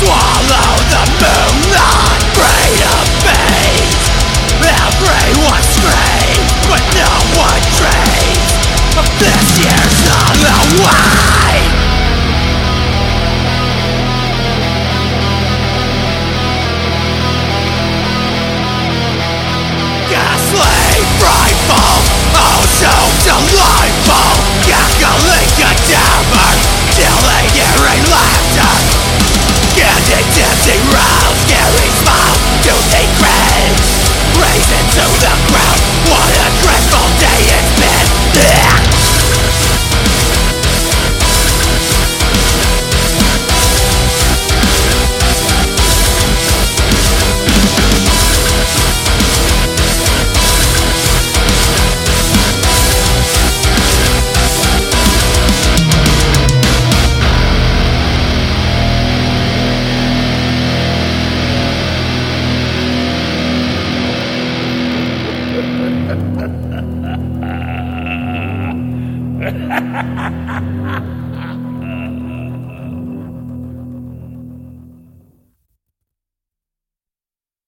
Swallow the do? Raise it to the ground. ha ha ha ha ha